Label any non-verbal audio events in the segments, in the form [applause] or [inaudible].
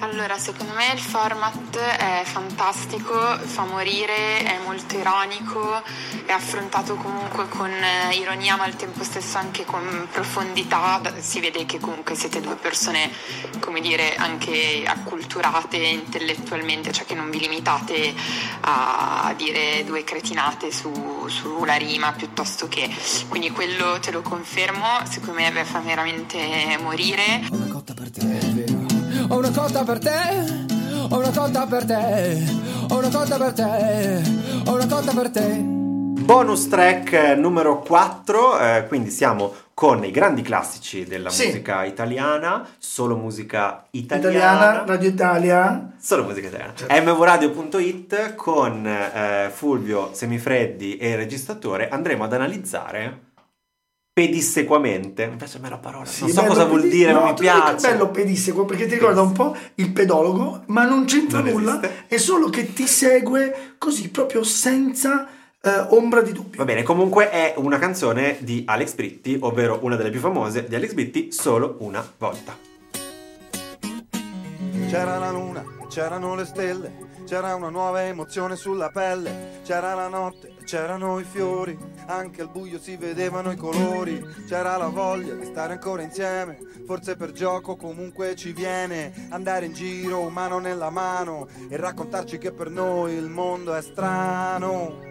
Allora, secondo me il format è fantastico, fa morire, è molto ironico, è affrontato comunque con eh, ironia ma al tempo stesso anche con profondità, si vede che comunque siete due persone, come dire, anche acculturate intellettualmente, cioè che non vi limitate a dire due cretinate su, sulla rima piuttosto che... Quindi quello te lo confermo, secondo me fa veramente morire. Una cotta per te, è vero. Ho una cotta per te, ho una cotta per te, ho una cotta per te, ho una cotta per te. Bonus track numero 4, eh, quindi siamo con i grandi classici della Sì. musica italiana, solo musica italiana. Italiana, Radio Italia. Solo musica italiana. Certo. mvradio.it con eh, Fulvio Semifreddi e il registratore andremo ad analizzare pedissequamente. Mi piace a me la parola. Sì, non so cosa vuol pedi- dire, no, non mi piace. È bello pedissequo perché ti ricorda un po' il pedologo, ma non c'entra Non nulla, esiste. è solo che ti segue così proprio senza eh, ombra di dubbio. Va bene, comunque è una canzone di Alex Britti, ovvero una delle più famose di Alex Britti, solo una volta. C'era la luna, c'erano le stelle, c'era una nuova emozione sulla pelle, c'era la notte, c'erano i fiori, anche al buio si vedevano i colori, c'era la voglia di stare ancora insieme, forse per gioco comunque ci viene, andare in giro mano nella mano e raccontarci che per noi il mondo è strano.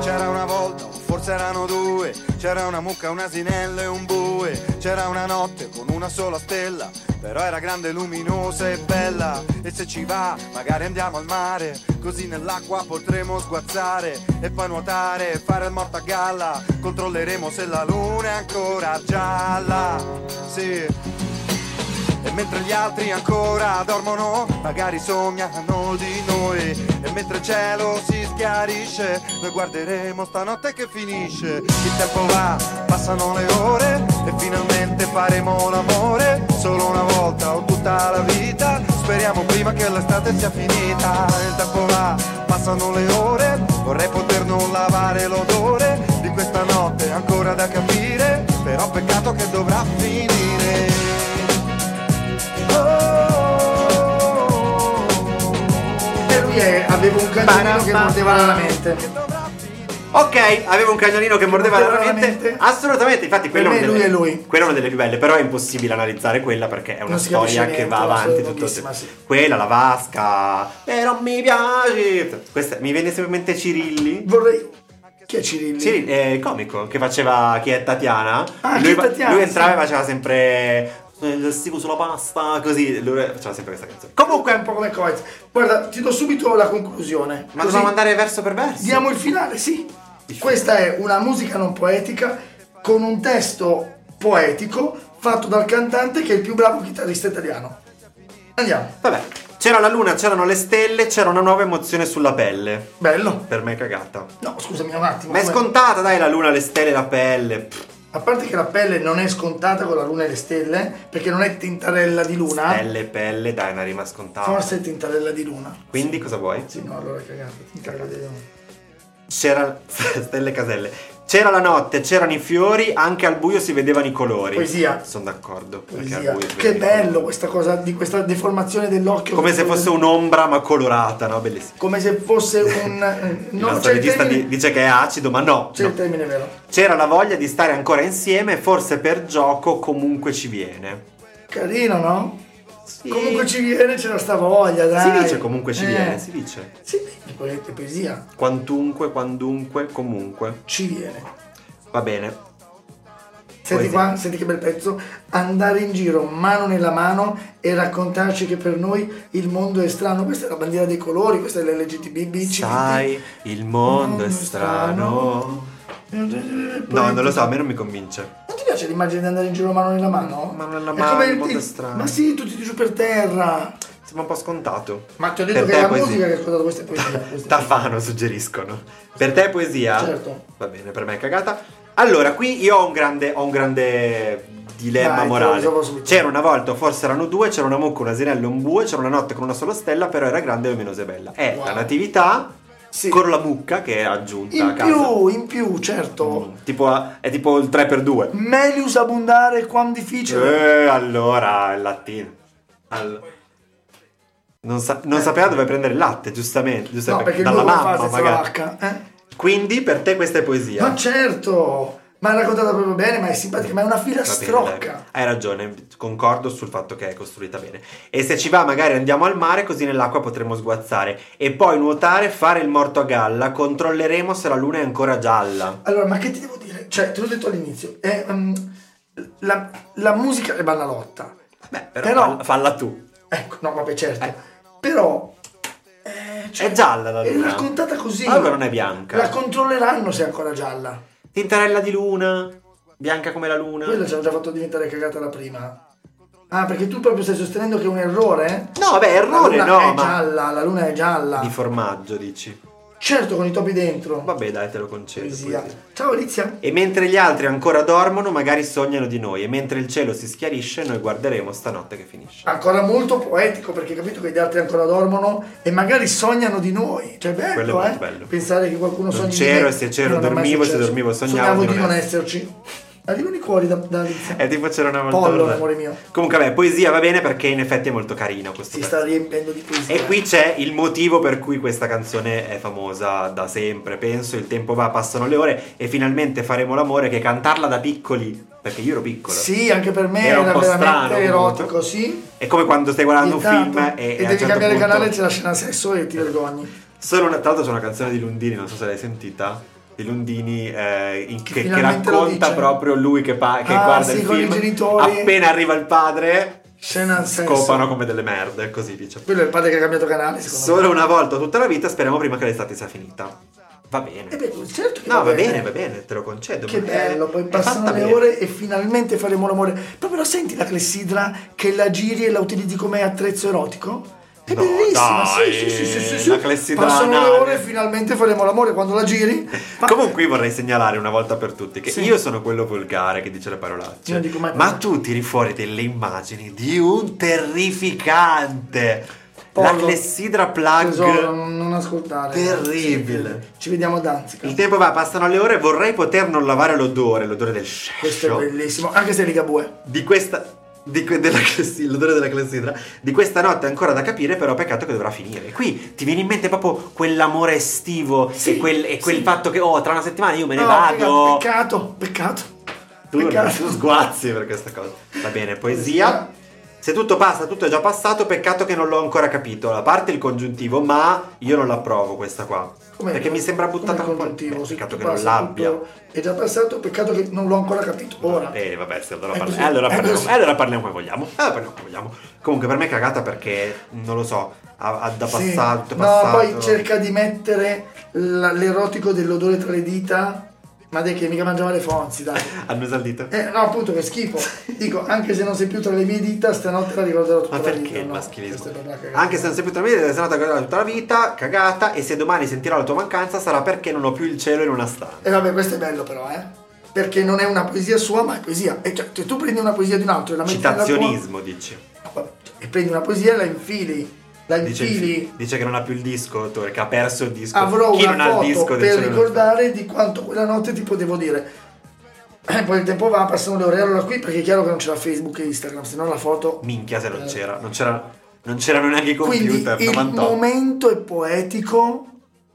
C'era una volta, forse erano due, c'era una mucca, un asinello e un bue, c'era una notte con una sola stella, però era grande, luminosa e bella, e se ci va magari andiamo al mare, così nell'acqua potremo sguazzare e poi nuotare e fare il morto a galla, controlleremo se la luna è ancora gialla, sì. E mentre gli altri ancora dormono, magari sognano di noi. E mentre il cielo si schiarisce, noi guarderemo stanotte che finisce. Il tempo va, passano le ore e finalmente faremo l'amore. Solo una volta o tutta la vita, speriamo prima che l'estate sia finita. Il tempo va, passano le ore, vorrei poter non lavare l'odore di questa notte ancora da capire. Però peccato che dovrà finire. Aveva un cagnolino che mordeva raramente. Ok, avevo un cagnolino che mordeva raramente. Assolutamente, infatti quello me una lui delle- è lui. Quella è una delle più belle, però è impossibile analizzare quella perché è una Non si capisce storia che niente, va avanti tutto sì. Quella, la vasca, non mi piace. Questa, mi viene sempre in mente Cirilli. Vorrei... Chi è Cirilli? Cirilli è il comico che faceva chi è Tatiana. Ah, lui, Chi è Tatiana, lui entrava sì. e faceva sempre il stico sulla pasta, così. Lui faceva sempre questa canzone. Comunque è un po' come Coez. Guarda, ti do subito la conclusione. Ma dobbiamo andare verso per verso. Diamo il finale, sì. Il Questa è una musica non poetica con un testo poetico fatto dal cantante che è il più bravo chitarrista italiano. Andiamo. Vabbè, c'era la luna, c'erano le stelle, c'era una nuova emozione sulla pelle. Bello. Per me è cagata. No, scusami un attimo. Ma è come- scontata, dai, la luna, le stelle, la pelle. Pff, A parte che la pelle non è scontata con la luna e le stelle, perché non è tintarella di luna. Stelle, pelle, dai, una rima scontata. Forse è tintarella di luna. Quindi cosa vuoi? Sì, no, allora cagata. Tintarella di luna. C'era [laughs] stelle caselle. C'era la notte, c'erano i fiori, anche al buio si vedevano i colori. Poesia. Sono d'accordo. perché Poesia. al buio si Che bello questa cosa di questa deformazione dell'occhio. Come se fosse un'ombra ma colorata, no? Bellissimo. Come se fosse un. [laughs] eh, Il No, nostro regista termine, di- dice che è acido, ma no. c'è no. il termine vero. C'era la voglia di stare ancora insieme, forse per gioco comunque ci viene. Carino, no? Comunque ci viene, c'era sta voglia, dai. Si dice comunque ci Eh. viene, si dice. Sì, è poesia. Quantunque, quandunque, comunque. Ci viene. Va bene. Senti Poesia. qua, senti che bel pezzo. Andare in giro mano nella mano e raccontarci che per noi il mondo è strano. Questa è la bandiera dei colori, questa è l'LGTB. Sai, il mondo è strano. No, non lo so, a me non mi convince. Piace l'immagine di andare in giro mano nella mano? Mano nella È mano, come il è strano. Ma sì, tutti giù per terra. Sembra un po' scontato. Ma ti ho detto Per che è la poesia. musica che ha ascoltato questa è poesia. questa è Tafano suggeriscono. Per te è poesia? Certo. Va bene, per me è cagata. Allora, qui io ho un grande, ho un grande dilemma lo morale. C'era una volta, forse erano due, c'era una mucca, un asinello e un bue, c'era una notte con una sola stella, però era grande, luminosa e bella. È Wow. la natività Sì. con la mucca che è aggiunta a In casa. più, in più, certo. Mm, Tipo, a- è tipo il 3x2. Melius abundare quam difficile. Eh, allora, il latino. All- Non, sa- non sapeva dove prendere il latte, giustamente. No, giustamente perché dalla mamma, magari. vacca. Eh? Quindi per te questa è poesia. Ma certo! Ma è raccontata proprio bene, ma è simpatica, ma è una fila strocca. Hai ragione, concordo sul fatto che è costruita bene. E se ci va, magari andiamo al mare, così nell'acqua potremo sguazzare. E poi nuotare, fare il morto a galla. Controlleremo se la luna è ancora gialla. Allora, ma che ti devo dire? Cioè, te l'ho detto all'inizio, è, um, la, la musica è banalotta. Beh, però, Però- falla, tu. Ecco, no, vabbè, certo. Eh. Però... eh, cioè, È gialla la È luna. raccontata così. Allora non è bianca. La controlleranno se è ancora gialla. Tintarella di luna, bianca come la luna. Quella ci hanno già fatto diventare cagata la prima. Ah, perché tu proprio stai sostenendo che è un errore? No, vabbè, errore la luna no, è ma... gialla, la luna è gialla. Di formaggio, dici. Certo, con i topi dentro. Vabbè, dai, te lo concedo. Poesia. Ciao Alizia. E mentre gli altri ancora dormono, magari sognano di noi. E mentre il cielo si schiarisce, noi guarderemo stanotte che finisce. Ancora molto poetico perché capito che gli altri ancora dormono e magari sognano di noi. Cioè, bello, Quello è eh? bello. Pensare che qualcuno Non sogni di c'ero me. e se c'ero dormivo, se dormivo sognavo Sognavo di di non esserci. Arrivano i cuori da, da Alizia. E tipo c'era una Pollo, molto... amore mio. Comunque, vabbè, poesia va bene perché in effetti è molto carino questo Si pezzo. sta riempiendo di poesia. E qui c'è il motivo per cui questa canzone è famosa da sempre, penso. Il tempo va, passano le ore e finalmente faremo l'amore che cantarla da piccoli, perché io ero piccolo. Sì, anche per me Era era, veramente strano, erotico, sì. È come quando stai guardando Vietato. un film e, e devi certo cambiare punto- canale e c'è la scena sesso e ti vergogni. Solo una, tra l'altro c'è una canzone di Lundini, non so se l'hai sentita. Di Lundini eh, in- che, che lo racconta proprio lui che, pa- che Ah, guarda sì, il film. genitori. Appena arriva il padre, Scena scopano come delle merde, così dice. Quello è il padre che ha cambiato canale, Solo una volta tutta la vita, speriamo prima che l'estate sia finita. Va bene. me. Eh beh, certo che No, va bene, va bene, te lo concedo. Che bello, poi è passano le bene. ore e finalmente faremo l'amore. Proprio la senti la clessidra che la giri e la utilizzi come attrezzo erotico? È No, bellissima, dai, sì, sì, sì, sì, sì. la clessidra Passano le ore e finalmente faremo l'amore quando la giri. Ma- [laughs] Comunque vorrei segnalare una volta per tutte che Sì. io sono quello volgare che dice le parolacce. Dico ma parole. tu tiri fuori delle immagini di un terrificante. La Pollo. clessidra plug. Tesoro, non, ascoltare. Terribile. Ci vediamo ad Danzica. Il tempo va, passano le ore, vorrei poter non lavare l'odore, l'odore del Questo è bellissimo, anche se è Ligabue. Di questa. Di que- della clessi- l'odore della clessidra di questa notte ancora da capire però peccato che dovrà finire qui ti viene in mente proprio quell'amore estivo Sì, e quel, e quel sì. fatto che oh tra una settimana io me ne No, vado Peccato, peccato. Tu, Peccato. tu sguazzi per questa cosa. Va bene, poesia. Se tutto passa, tutto è già passato, peccato che non l'ho ancora capito. A parte il congiuntivo, ma io non l'approvo questa qua. Com'è? Perché mi sembra buttata un po'. Se Peccato che non l'abbia. tutto È già passato, peccato che non l'ho ancora capito. Ora. Eh, vabbè, sì, allora, parli- eh, allora parliamo, eh, allora parliamo come vogliamo. Eh, parliamo come vogliamo. Comunque, per me è cagata perché non lo so. Ha, ha da Sì. passato, No, passato. poi cerca di mettere l'erotico dell'odore tra le dita. Ma dai che mica mangiava le fonzi, dai. [laughs] Hanno esaldito. Eh, no, appunto, che schifo. Dico, anche se non sei più tra le mie dita, stanotte la ricorderò tutta Ma la perché vita. il no? maschilismo? È proprio una cagata. Anche se non sei più tra me, sei stata cagata tutta la vita, cagata, e se domani sentirò la tua mancanza sarà perché non ho più il cielo in una stanza. E vabbè, questo è bello però, eh. Perché non è una poesia sua, ma è poesia. E cioè, se tu prendi una poesia di un altro e la metti nella tua... Citazionismo, dici. No, vabbè, E prendi una poesia e la infili. La Dice, dice che non ha più il disco, che ha perso il disco. Avrò Chi una non il disco per ricordare di quanto quella notte ti potevo dire. Eh, poi il tempo va, passano le ore. Allora qui perché è chiaro che non c'era Facebook e Instagram, se no la foto... Minchia se non c'era. Non, c'era, non c'erano neanche i Quindi computer. il 98. momento è poetico,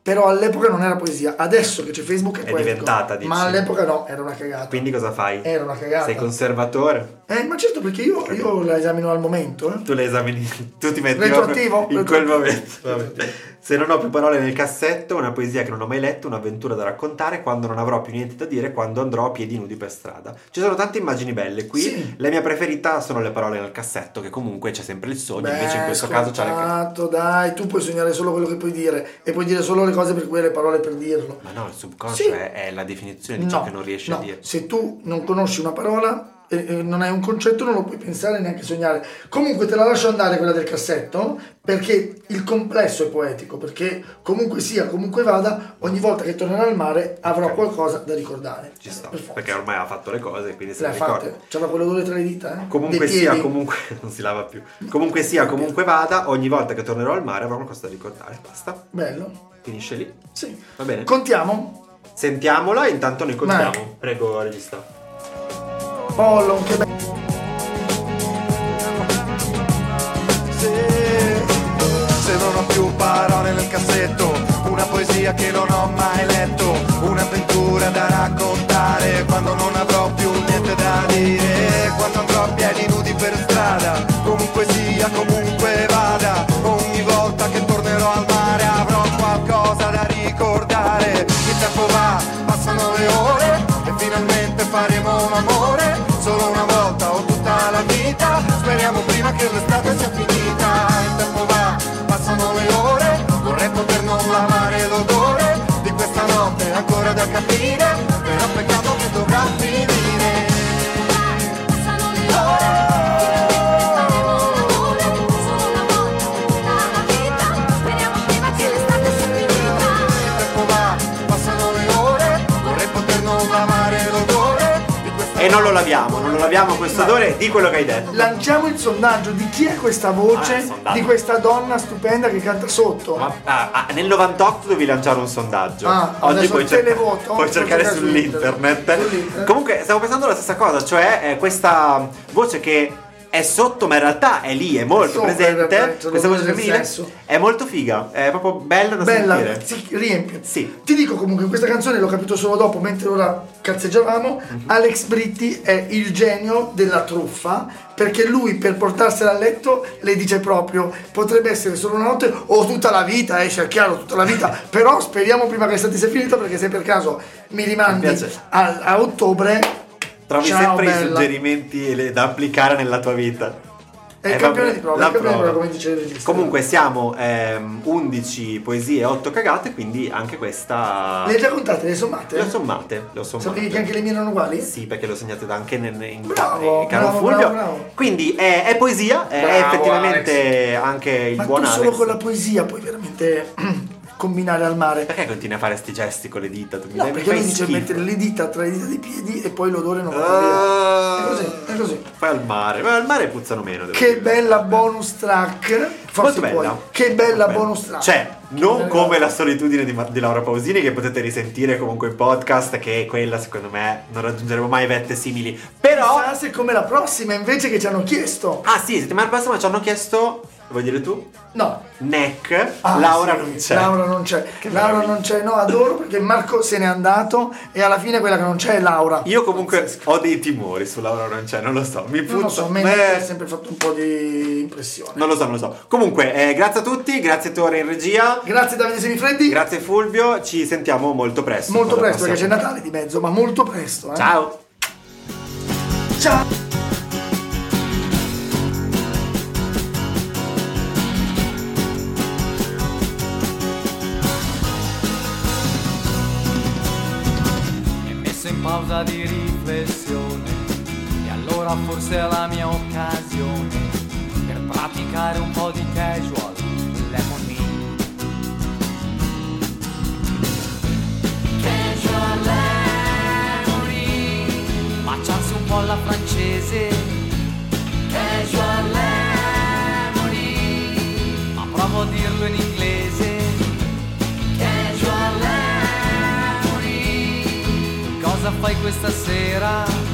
però all'epoca non era poesia. Adesso che c'è Facebook è, È poetico. diventata, dici? Ma all'epoca no, era una cagata. Quindi cosa fai? Era una cagata. Sei conservatore? Eh, ma certo perché io, io la esamino al momento, eh. Tu le esamini, [laughs] tu ti metti Retroattivo? in quel Retroattivo. momento. Vabbè. Se non ho più parole nel cassetto, una poesia che non ho mai letto, un'avventura da raccontare, quando non avrò più niente da dire, quando andrò a piedi nudi per strada. Ci sono tante immagini belle qui. Sì. La mia preferita sono le parole nel cassetto, che comunque c'è sempre il sogno, invece in Beh, questo caso c'è le scontato, dai, tu puoi sognare solo quello che puoi dire e puoi dire solo le cose per cui hai le parole per dirlo. Ma no, il subconscio Sì. è, è la definizione di ciò che non riesci no. a dire. Se tu non conosci una parola e, e non hai un concetto, non lo puoi pensare neanche sognare. Comunque te la lascio andare quella del cassetto, perché il complesso è poetico, perché comunque sia, comunque vada, ogni volta che tornerò al mare avrò Ok. qualcosa da ricordare. Ci sta, Per perché ormai ha fatto le cose, quindi se Le ha ricorda. fatte. C'aveva quell'odore tra le dita, eh? Comunque Dei sia, piedi. comunque [laughs] non si lava più. Comunque sia, comunque vada, ogni volta che tornerò al mare avrò qualcosa da ricordare. Basta. Bello. Finisce lì. Sì. Va bene. Contiamo? Sentiamola, intanto noi contiamo. Vai. Prego, regista pollo, un che. Se non ho più parole nel cassetto, una poesia che non ho mai letto, un'avventura da raccontare quando non avrò più niente da dire, quando andrò a piedi nudi per strada, comunque sia, comunque vada, ogni volta che tornerò al mare avrò qualcosa da ricordare, il tempo va, passano le ore faremo un amore, solo una volta o tutta la vita, speriamo prima che l'estate sia finita, il tempo va, passano le ore, vorrei poter non lavare l'odore di questa notte ancora da capire, E non lo laviamo, non lo laviamo questo odore di quello che hai detto. Lanciamo il sondaggio di chi è questa voce Ah, di questa donna stupenda che canta sotto. Ma- ah, ah, nel 98 devi lanciare un sondaggio. Ah, Oggi puoi, televoto, puoi puoi cercare cercare su sull'internet. internet. Sull'internet. Comunque, stavo pensando la stessa cosa, cioè eh, questa voce che è sotto, ma in realtà è lì, è molto Sopra, presente. Questa voce femminile è molto figa, è proprio bella da Bella, sentire. si riempie. Sì. Ti dico comunque, questa canzone l'ho capito solo dopo, mentre ora cazzeggiavamo, Mhm. Alex Britti è il genio della truffa, perché lui per portarsela a letto le dice proprio, potrebbe essere solo una notte o tutta la vita, esce chiaro tutta la vita, [laughs] però speriamo prima che l'estate sia finita, perché se per caso mi rimandi Mi a, a ottobre, Trovi ciao, sempre i bella. suggerimenti le- da applicare nella tua vita. È il Eh, campione vabbè, di prova, la è il campione di prova. prova, come dice il regista. Comunque siamo ehm, 11 poesie e 8 cagate, quindi anche questa... Le hai già contate, le sommate? Le ho sommate, le ho sommate. Sapevi che anche le mie erano uguali? Sì, perché l'ho segnate da- anche nel, in, Bravo, caro bravo, Fulvio. bravo, bravo. Quindi è, è poesia, è Bravo, effettivamente anche il Ma buon tu Alex. solo con la poesia puoi veramente [clears throat] combinare al mare. Perché continui a fare sti gesti con le dita? Tu mi No, mi perché lui dice schifo. mettere le dita tra le dita dei piedi e poi l'odore non va via. Ah. È così, è così. Fai al mare, ma al mare puzzano meno. Che dire. bella bonus track. Forse Molto bella. puoi. Che bella Molto bonus track. Cioè, non Bella. come la solitudine di, di Laura Pausini, che potete risentire comunque in podcast, che quella secondo me non raggiungeremo mai vette simili. Però. Chissà se come la prossima invece che ci hanno chiesto. Ah sì, settimana prossima ci hanno chiesto. Vuoi dire tu? No. Neck. Ah, Laura sì, non c'è. Laura non c'è. Che Laura meraviglia. non c'è. No, adoro perché Marco se n'è andato e alla fine quella che non c'è è Laura. Io comunque ho dei timori su Laura non c'è, non lo so. Mi non lo so, a me Beh, ha sempre fatto un po' di impressione. Non lo so, non lo so. Comunque, eh, grazie a tutti, grazie Tore in regia. Grazie Davide Semifreddi. Grazie Fulvio, ci sentiamo molto presto. Molto presto perché c'è. Natale di mezzo, ma molto presto. Eh. Ciao. Ciao. Pausa di riflessione. E allora forse è la mia occasione per praticare un po' di casual lemony casual lemony baciarsi un po' alla francese. Casual lemony ma provo a dirlo in inglese fai questa sera?